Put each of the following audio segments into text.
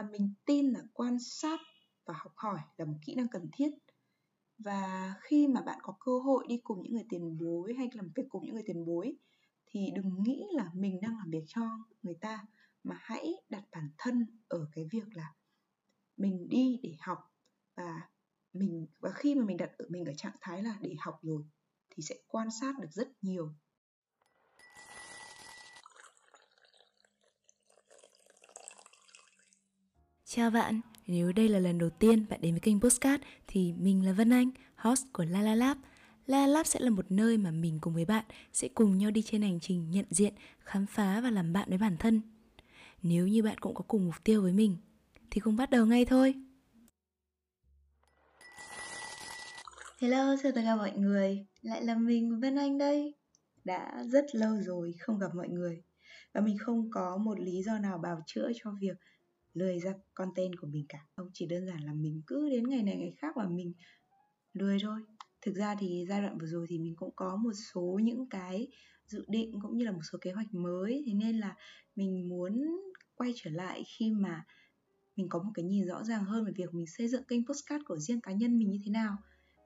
và mình tin là quan sát và học hỏi là một kỹ năng cần thiết. Và khi mà bạn có cơ hội đi cùng những người tiền bối hay làm việc cùng những người tiền bối, thì đừng nghĩ là mình đang làm việc cho người ta, mà hãy đặt bản thân ở cái việc là mình đi để học và mình, và khi mà mình đặt ở mình ở trạng thái là để học rồi thì sẽ quan sát được rất nhiều. Chào bạn, nếu đây là lần đầu tiên bạn đến với kênh Postcard thì mình là Vân Anh, host của La La Lab. La La Lab sẽ là một nơi mà mình cùng với bạn sẽ cùng nhau đi trên hành trình nhận diện, khám phá và làm bạn với bản thân. Nếu như bạn cũng có cùng mục tiêu với mình thì cùng bắt đầu ngay thôi. Hello, chào tất cả mọi người, lại là mình Vân Anh đây. Đã rất lâu rồi không gặp mọi người và mình không có một lý do nào bào chữa cho việc lười ra content của mình cả. Không chỉ đơn giản là mình cứ đến ngày này, ngày khác và mình lười thôi. Thực ra thì giai đoạn vừa rồi thì mình cũng có một số những cái dự định cũng như là một số kế hoạch mới. Thế nên là mình muốn quay trở lại khi mà mình có một cái nhìn rõ ràng hơn về việc mình xây dựng kênh postcard của riêng cá nhân mình như thế nào.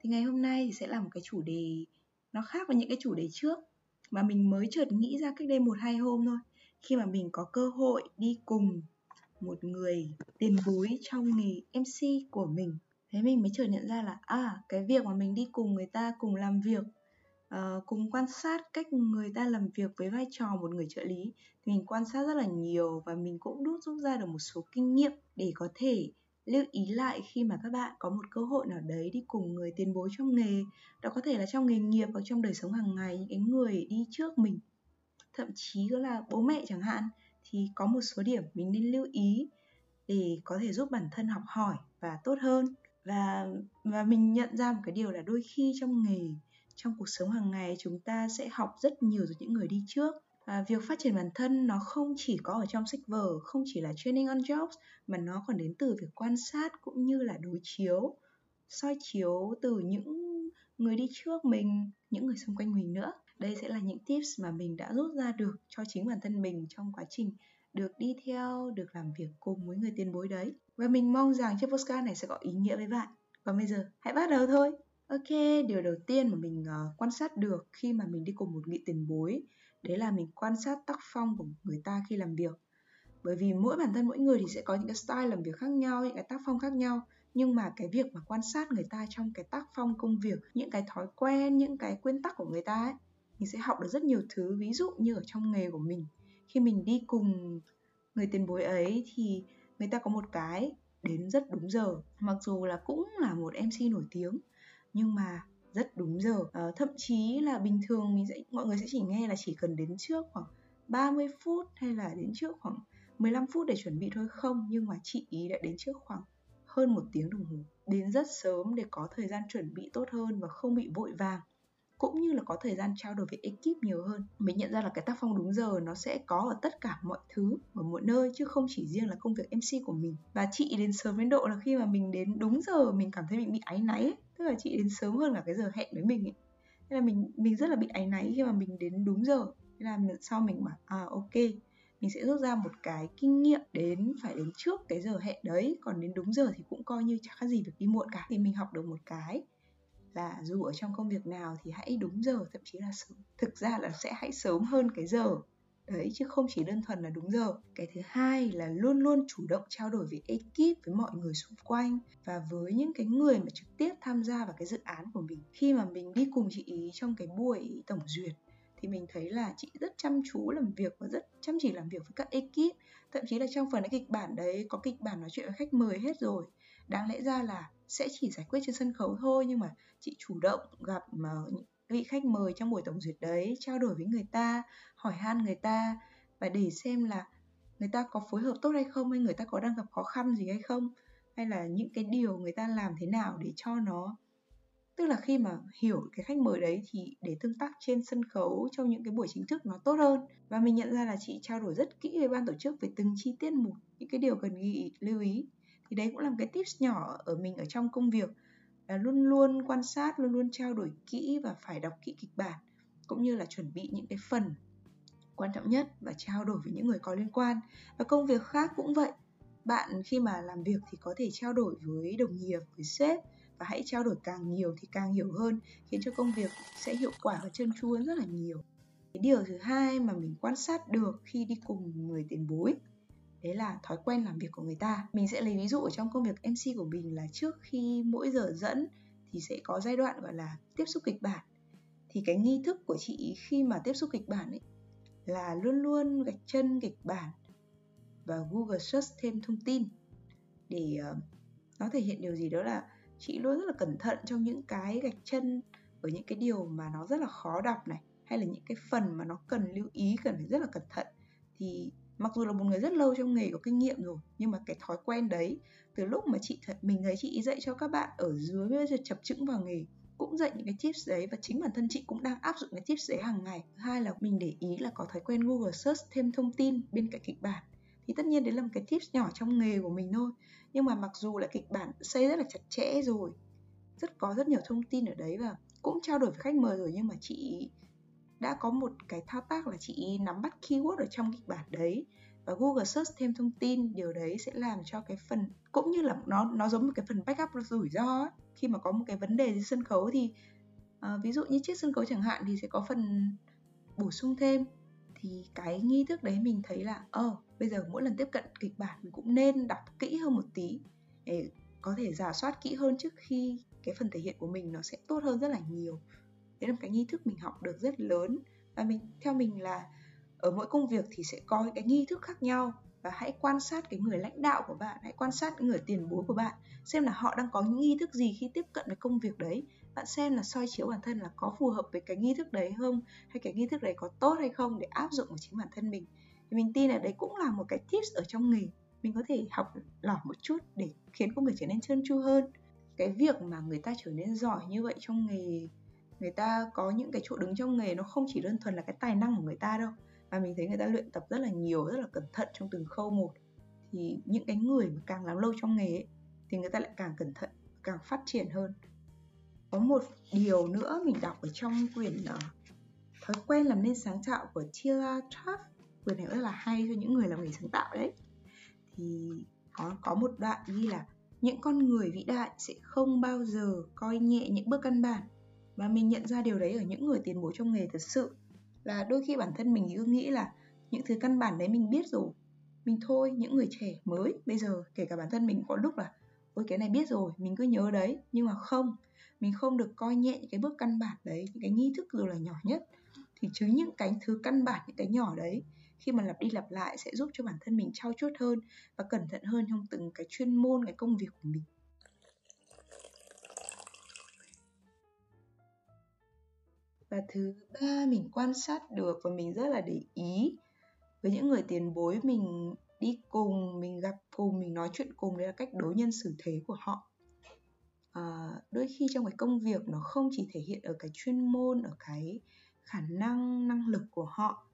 Thì ngày hôm nay thì sẽ là một cái chủ đề nó khác với những cái chủ đề trước, mà mình mới chợt nghĩ ra cách đây một hai hôm thôi. Khi mà mình có cơ hội đi cùng một người tiền bối trong nghề MC của mình. Thế mình mới chợt nhận ra là à cái việc mà mình đi cùng người ta cùng làm việc uh, cùng quan sát cách người ta làm việc với vai trò một người trợ lý thì mình quan sát rất là nhiều và mình cũng đúc rút ra được một số kinh nghiệm để có thể lưu ý lại khi mà các bạn có một cơ hội nào đấy đi cùng người tiền bối trong nghề đó có thể là trong nghề nghiệp hoặc trong đời sống hàng ngày những cái người đi trước mình. Thậm chí là bố mẹ chẳng hạn thì có một số điểm mình nên lưu ý để có thể giúp bản thân học hỏi và tốt hơn. Và và mình nhận ra một cái điều là đôi khi trong nghề, trong cuộc sống hàng ngày chúng ta sẽ học rất nhiều từ những người đi trước. Và việc phát triển bản thân nó không chỉ có ở trong sách vở, không chỉ là training on jobs, mà nó còn đến từ việc quan sát cũng như là đối chiếu, soi chiếu từ những người đi trước mình, những người xung quanh mình nữa đây sẽ là những tips mà mình đã rút ra được cho chính bản thân mình trong quá trình được đi theo, được làm việc cùng với người tiền bối đấy. Và mình mong rằng chiếc postcard này sẽ có ý nghĩa với bạn. Còn bây giờ, hãy bắt đầu thôi! Ok, điều đầu tiên mà mình uh, quan sát được khi mà mình đi cùng một vị tiền bối Đấy là mình quan sát tác phong của người ta khi làm việc Bởi vì mỗi bản thân mỗi người thì sẽ có những cái style làm việc khác nhau, những cái tác phong khác nhau nhưng mà cái việc mà quan sát người ta trong cái tác phong công việc những cái thói quen những cái nguyên tắc của người ta ấy mình sẽ học được rất nhiều thứ ví dụ như ở trong nghề của mình. Khi mình đi cùng người tiền bối ấy thì người ta có một cái đến rất đúng giờ. Mặc dù là cũng là một mc nổi tiếng nhưng mà rất đúng giờ. À, thậm chí là bình thường mình sẽ mọi người sẽ chỉ nghe là chỉ cần đến trước khoảng 30 phút hay là đến trước khoảng 15 phút để chuẩn bị thôi không nhưng mà chị ý đã đến trước khoảng hơn một tiếng đồng hồ. Đến rất sớm để có thời gian chuẩn bị tốt hơn và không bị vội vàng cũng như là có thời gian trao đổi với ekip nhiều hơn. Mình nhận ra là cái tác phong đúng giờ nó sẽ có ở tất cả mọi thứ, ở mọi nơi, chứ không chỉ riêng là công việc mc của mình. Và chị đến sớm đến độ là khi mà mình đến đúng giờ, mình cảm thấy mình bị áy náy tức là chị đến sớm hơn cả cái giờ hẹn với mình ấy. Nên là mình mình rất là bị áy náy khi mà mình đến đúng giờ. Nên là sau mình bảo à ok, mình sẽ rút ra một cái kinh nghiệm đến phải đến trước cái giờ hẹn đấy. Còn đến đúng giờ thì cũng coi như chẳng khác gì việc đi muộn cả. Thì mình học được một cái là dù ở trong công việc nào thì hãy đúng giờ, thậm chí là sớm. Thực ra là sẽ hãy sớm hơn cái giờ. Đấy, chứ không chỉ đơn thuần là đúng giờ. Cái thứ hai là luôn luôn chủ động trao đổi với ekip, với mọi người xung quanh và với những cái người mà trực tiếp tham gia vào cái dự án của mình. Khi mà mình đi cùng chị ý trong cái buổi tổng duyệt, thì mình thấy là chị rất chăm chú làm việc và rất chăm chỉ làm việc với các ekip. Thậm chí là trong phần cái kịch bản đấy, có kịch bản nói chuyện với khách mời hết rồi. Đáng lẽ ra là sẽ chỉ giải quyết trên sân khấu thôi, nhưng mà chị chủ động gặp ờ, mà vị khách mời trong buổi tổng duyệt đấy, trao đổi với người ta, hỏi han người ta và để xem là người ta có phối hợp tốt hay không, hay người ta có đang gặp khó khăn gì hay không, hay là những cái điều người ta làm thế nào để cho nó, tức là khi mà hiểu cái khách mời đấy thì để tương tác trên sân khấu trong những cái buổi chính thức nó tốt hơn. Và mình nhận ra là chị trao đổi rất kỹ với ban tổ chức về từng chi tiết một những cái điều cần ghi lưu ý thì đấy cũng là một cái tips nhỏ ở mình ở trong công việc. Là luôn luôn quan sát, luôn luôn trao đổi kỹ và phải đọc kỹ kịch bản, cũng như là chuẩn bị những cái phần quan trọng nhất và trao đổi với những người có liên quan. Và công việc khác cũng vậy. Bạn khi mà làm việc thì có thể trao đổi với đồng nghiệp, với sếp và hãy trao đổi càng nhiều thì càng hiểu hơn, khiến cho công việc sẽ hiệu quả và trơn tru hơn rất là nhiều. Cái điều thứ hai mà mình quan sát được khi đi cùng người tiền bối đấy là thói quen làm việc của người ta. Mình sẽ lấy ví dụ ở trong công việc mc của mình là trước khi mỗi giờ dẫn thì sẽ có giai đoạn gọi là tiếp xúc kịch bản. Thì cái nghi thức của chị khi mà tiếp xúc kịch bản ấy là luôn luôn gạch chân kịch bản và Google search thêm thông tin. Để uh, nó thể hiện điều gì đó là chị luôn rất là cẩn thận trong những cái gạch chân ở những cái điều mà nó rất là khó đọc này hay là những cái phần mà nó cần lưu ý cần phải rất là cẩn thận. Thì mặc dù là một người rất lâu trong nghề có kinh nghiệm rồi, nhưng mà cái thói quen đấy, từ lúc mà chị mình thấy chị dạy cho các bạn ở dưới bây giờ chập chững vào nghề, cũng dạy những cái tips đấy và chính bản thân chị cũng đang áp dụng cái tips đấy hàng ngày. Thứ hai là mình để ý là có thói quen google search thêm thông tin bên cạnh kịch bản. Thì tất nhiên đấy là một cái tips nhỏ trong nghề của mình thôi, nhưng mà mặc dù là kịch bản xây rất là chặt chẽ rồi, rất có rất nhiều thông tin ở đấy và cũng trao đổi với khách mời rồi, nhưng mà chị đã có một cái thao tác là chị nắm bắt keyword ở trong kịch bản đấy và Google search thêm thông tin. Điều đấy sẽ làm cho cái phần cũng như là nó nó giống một cái phần backup rủi ro ấy. khi mà có một cái vấn đề trên sân khấu thì uh, ví dụ như chiếc sân khấu chẳng hạn thì sẽ có phần bổ sung thêm. Thì cái nghi thức đấy mình thấy là ờ oh, bây giờ mỗi lần tiếp cận kịch bản mình cũng nên đọc kỹ hơn một tí để có thể giả soát kỹ hơn trước khi cái phần thể hiện của mình nó sẽ tốt hơn rất là nhiều đấy là một cái nghi thức mình học được rất lớn. Và mình, theo mình là ở mỗi công việc thì sẽ có cái nghi thức khác nhau. Và hãy quan sát cái người lãnh đạo của bạn, hãy quan sát người tiền bối của bạn, xem là họ đang có những nghi thức gì khi tiếp cận với công việc đấy. Bạn xem là soi chiếu bản thân là có phù hợp với cái nghi thức đấy không? Hay cái nghi thức đấy có tốt hay không để áp dụng vào chính bản thân mình? Thì mình tin là đấy cũng là một cái tips ở trong nghề. Mình có thể học lỏng một chút để khiến công việc trở nên trơn tru hơn. Cái việc mà người ta trở nên giỏi như vậy trong nghề người ta có những cái chỗ đứng trong nghề nó không chỉ đơn thuần là cái tài năng của người ta đâu và mình thấy người ta luyện tập rất là nhiều rất là cẩn thận trong từng khâu một. Thì những cái người mà càng làm lâu trong nghề ấy, thì người ta lại càng cẩn thận càng phát triển hơn. Có một điều nữa mình đọc ở trong quyển uh, thói quen làm nên sáng tạo của Tila Traff quyển này rất là hay cho những người làm nghề sáng tạo đấy. Thì có có một đoạn ghi là những con người vĩ đại sẽ không bao giờ coi nhẹ những bước căn bản và mình nhận ra điều đấy ở những người tiền bối trong nghề thật sự. Là đôi khi bản thân mình cứ nghĩ là những thứ căn bản đấy mình biết rồi, mình thôi, những người trẻ mới bây giờ, kể cả bản thân mình có lúc là, ôi, cái này biết rồi, mình cứ nhớ đấy. Nhưng mà không, mình không được coi nhẹ những cái bước căn bản đấy, những cái nghi thức dù là nhỏ nhất. Thì chứ những cái thứ căn bản, những cái nhỏ đấy, khi mà lặp đi lặp lại sẽ giúp cho bản thân mình trau chuốt hơn và cẩn thận hơn trong từng cái chuyên môn, cái công việc của mình. Và thứ ba mình quan sát được và mình rất là để ý với những người tiền bối mình đi cùng mình gặp cùng mình nói chuyện cùng đấy là cách đối nhân xử thế của họ. À, đôi khi trong cái công việc nó không chỉ thể hiện ở cái chuyên môn ở cái khả năng năng lực của họ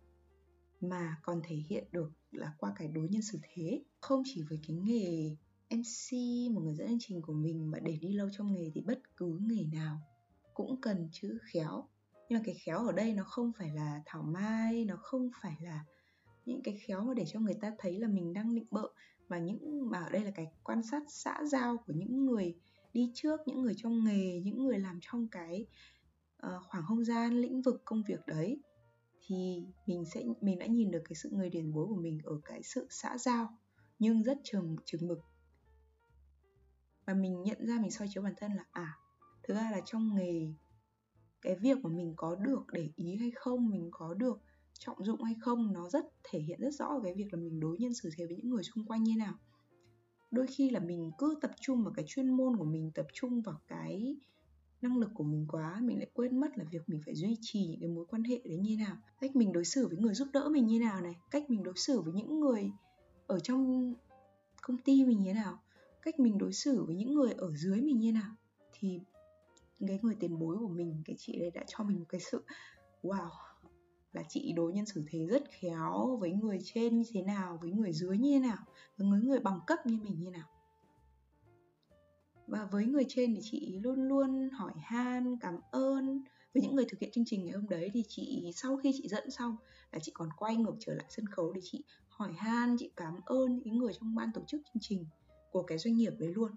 mà còn thể hiện được là qua cái đối nhân xử thế. Không chỉ với cái nghề MC một người dẫn chương trình của mình mà để đi lâu trong nghề thì bất cứ nghề nào cũng cần chữ khéo nhưng mà cái khéo ở đây nó không phải là thảo mai nó không phải là những cái khéo mà để cho người ta thấy là mình đang định bợ. Mà những mà ở đây là cái quan sát xã giao của những người đi trước những người trong nghề những người làm trong cái uh, khoảng không gian lĩnh vực công việc đấy thì mình sẽ mình đã nhìn được cái sự người điển bối của mình ở cái sự xã giao nhưng rất trường chừng mực. Và mình nhận ra mình soi chiếu bản thân là à thực ra là trong nghề cái việc mà mình có được để ý hay không, mình có được trọng dụng hay không, nó rất thể hiện rất rõ cái việc là mình đối nhân xử thế với những người xung quanh như nào. Đôi khi là mình cứ tập trung vào cái chuyên môn của mình, tập trung vào cái năng lực của mình quá, mình lại quên mất là việc mình phải duy trì những cái mối quan hệ đấy như nào. Cách mình đối xử với người giúp đỡ mình như nào này, cách mình đối xử với những người ở trong công ty mình như nào, cách mình đối xử với những người ở dưới mình như nào, thì cái người tiền bối của mình, cái chị đấy đã cho mình một cái sự, wow, là chị đối nhân xử thế rất khéo, với người trên như thế nào, với người dưới như thế nào, với người người bằng cấp như mình như nào. Và với người trên thì chị luôn luôn hỏi han, cảm ơn. Với những người thực hiện chương trình ngày hôm đấy thì chị, sau khi chị dẫn xong là chị còn quay ngược trở lại sân khấu để chị hỏi han, chị cảm ơn những người trong ban tổ chức chương trình của cái doanh nghiệp đấy luôn.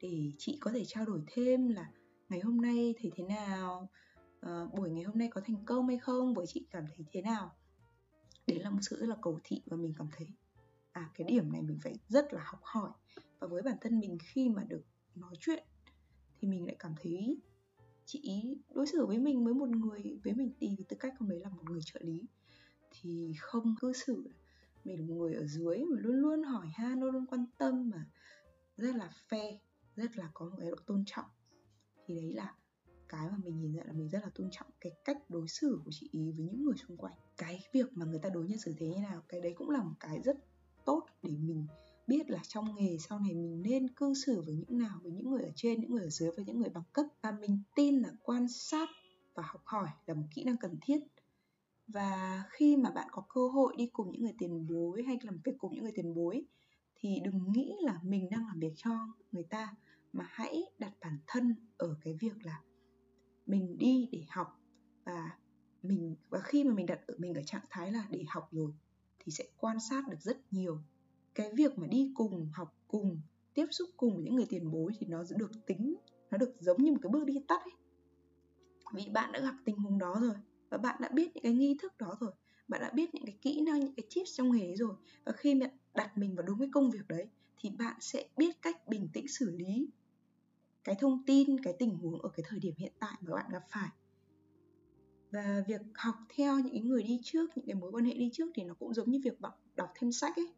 Để chị có thể trao đổi thêm là ngày hôm nay thấy thế nào? Uh, buổi ngày hôm nay có thành công hay không? Với chị cảm thấy thế nào? Đấy là một sự rất là cầu thị và mình cảm thấy à cái điểm này mình phải rất là học hỏi. Và với bản thân mình khi mà được nói chuyện thì mình lại cảm thấy chị ý đối xử với mình với một người với mình thì tư cách của mình là một người trợ lý. Thì không cư xử mình là một người ở dưới mà luôn luôn hỏi han luôn luôn quan tâm mà rất là phe rất là có một cái độ tôn trọng thì đấy là cái mà mình nhìn nhận là mình rất là tôn trọng cái cách đối xử của chị ý với những người xung quanh. Cái việc mà người ta đối nhân xử thế như nào, cái đấy cũng là một cái rất tốt để mình biết là trong nghề sau này mình nên cư xử với những nào, với những người ở trên, những người ở dưới và những người bằng cấp. Và mình tin là quan sát và học hỏi là một kỹ năng cần thiết. Và khi mà bạn có cơ hội đi cùng những người tiền bối hay làm việc cùng những người tiền bối, thì đừng nghĩ là mình đang làm việc cho người ta mà hãy đặt bản thân ở cái việc là mình đi để học và mình, và khi mà mình đặt ở, mình ở trạng thái là để học rồi thì sẽ quan sát được rất nhiều. Cái việc mà đi cùng, học cùng, tiếp xúc cùng với những người tiền bối thì nó được tính, nó được giống như một cái bước đi tắt ấy. Vì bạn đã gặp tình huống đó rồi và bạn đã biết những cái nghi thức đó rồi, bạn đã biết những cái kỹ năng, những cái tips trong nghề ấy rồi và khi mà đặt mình vào đúng cái công việc đấy thì bạn sẽ biết cách bình tĩnh xử lý cái thông tin, cái tình huống ở cái thời điểm hiện tại mà bạn gặp phải. Và việc học theo những người đi trước, những cái mối quan hệ đi trước thì nó cũng giống như việc bạn đọc thêm sách ấy.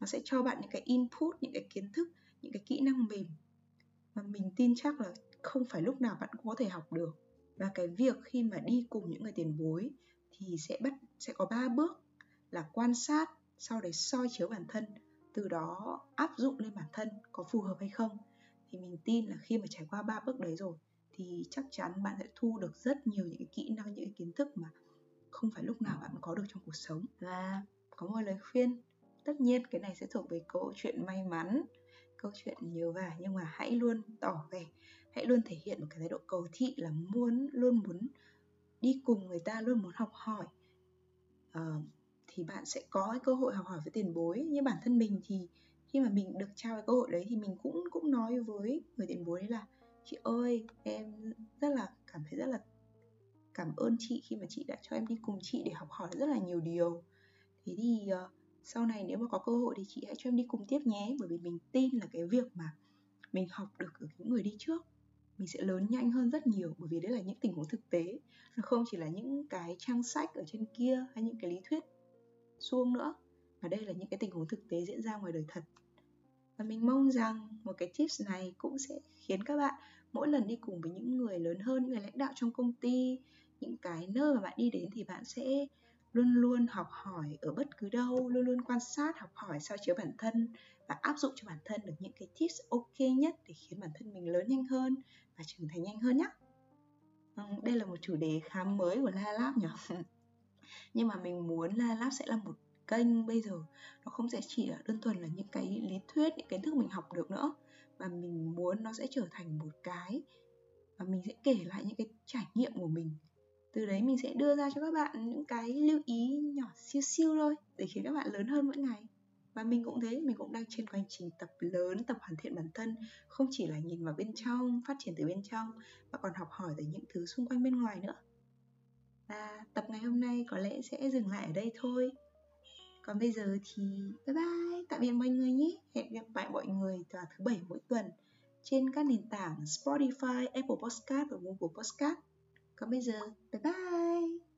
Nó sẽ cho bạn những cái input, những cái kiến thức, những cái kỹ năng mềm mà mình tin chắc là không phải lúc nào bạn cũng có thể học được. Và cái việc khi mà đi cùng những người tiền bối thì sẽ bắt, sẽ có ba bước là quan sát, sau đấy soi chiếu bản thân từ đó áp dụng lên bản thân có phù hợp hay không thì mình tin là khi mà trải qua ba bước đấy rồi thì chắc chắn bạn sẽ thu được rất nhiều những cái kỹ năng những cái kiến thức mà không phải lúc nào bạn có được trong cuộc sống. Và có một lời khuyên tất nhiên cái này sẽ thuộc về câu chuyện may mắn câu chuyện nhiều và nhưng mà hãy luôn tỏ vẻ hãy luôn thể hiện một cái thái độ cầu thị là muốn luôn muốn đi cùng người ta luôn muốn học hỏi. Uh, thì bạn sẽ có cái cơ hội học hỏi với tiền bối. Như bản thân mình thì khi mà mình được trao cái cơ hội đấy thì mình cũng cũng nói với người tiền bối đấy là chị ơi em rất là cảm thấy rất là cảm ơn chị khi mà chị đã cho em đi cùng chị để học hỏi rất là nhiều điều. Thế thì uh, sau này nếu mà có cơ hội thì chị hãy cho em đi cùng tiếp nhé. Bởi vì mình tin là cái việc mà mình học được ở những người đi trước mình sẽ lớn nhanh hơn rất nhiều. Bởi vì đấy là những tình huống thực tế nó không chỉ là những cái trang sách ở trên kia hay những cái lý thuyết suông nữa. Và đây là những cái tình huống thực tế diễn ra ngoài đời thật. Và mình mong rằng một cái tips này cũng sẽ khiến các bạn mỗi lần đi cùng với những người lớn hơn, những người lãnh đạo trong công ty, những cái nơi mà bạn đi đến thì bạn sẽ luôn luôn học hỏi ở bất cứ đâu, luôn luôn quan sát, học hỏi sao chiếu bản thân và áp dụng cho bản thân được những cái tips ok nhất để khiến bản thân mình lớn nhanh hơn và trưởng thành nhanh hơn nhé vâng, đây là một chủ đề khá mới của La Lab nhỉ nhưng mà mình muốn là Lab sẽ là một kênh bây giờ nó không sẽ chỉ là đơn thuần là những cái lý thuyết, những kiến thức mình học được nữa. Mà mình muốn nó sẽ trở thành một cái và mình sẽ kể lại những cái trải nghiệm của mình. Từ đấy mình sẽ đưa ra cho các bạn những cái lưu ý nhỏ siêu siêu thôi, để khiến các bạn lớn hơn mỗi ngày. Và mình cũng thế, mình cũng đang trên hành trình tập lớn, tập hoàn thiện bản thân. Không chỉ là nhìn vào bên trong, phát triển từ bên trong, mà còn học hỏi từ những thứ xung quanh bên ngoài nữa và tập ngày hôm nay có lẽ sẽ dừng lại ở đây thôi. Còn bây giờ thì bye bye. Tạm biệt mọi người nhé. Hẹn gặp lại mọi người vào thứ bảy mỗi tuần trên các nền tảng Spotify, Apple Podcast và Google Podcast. Còn bây giờ bye bye.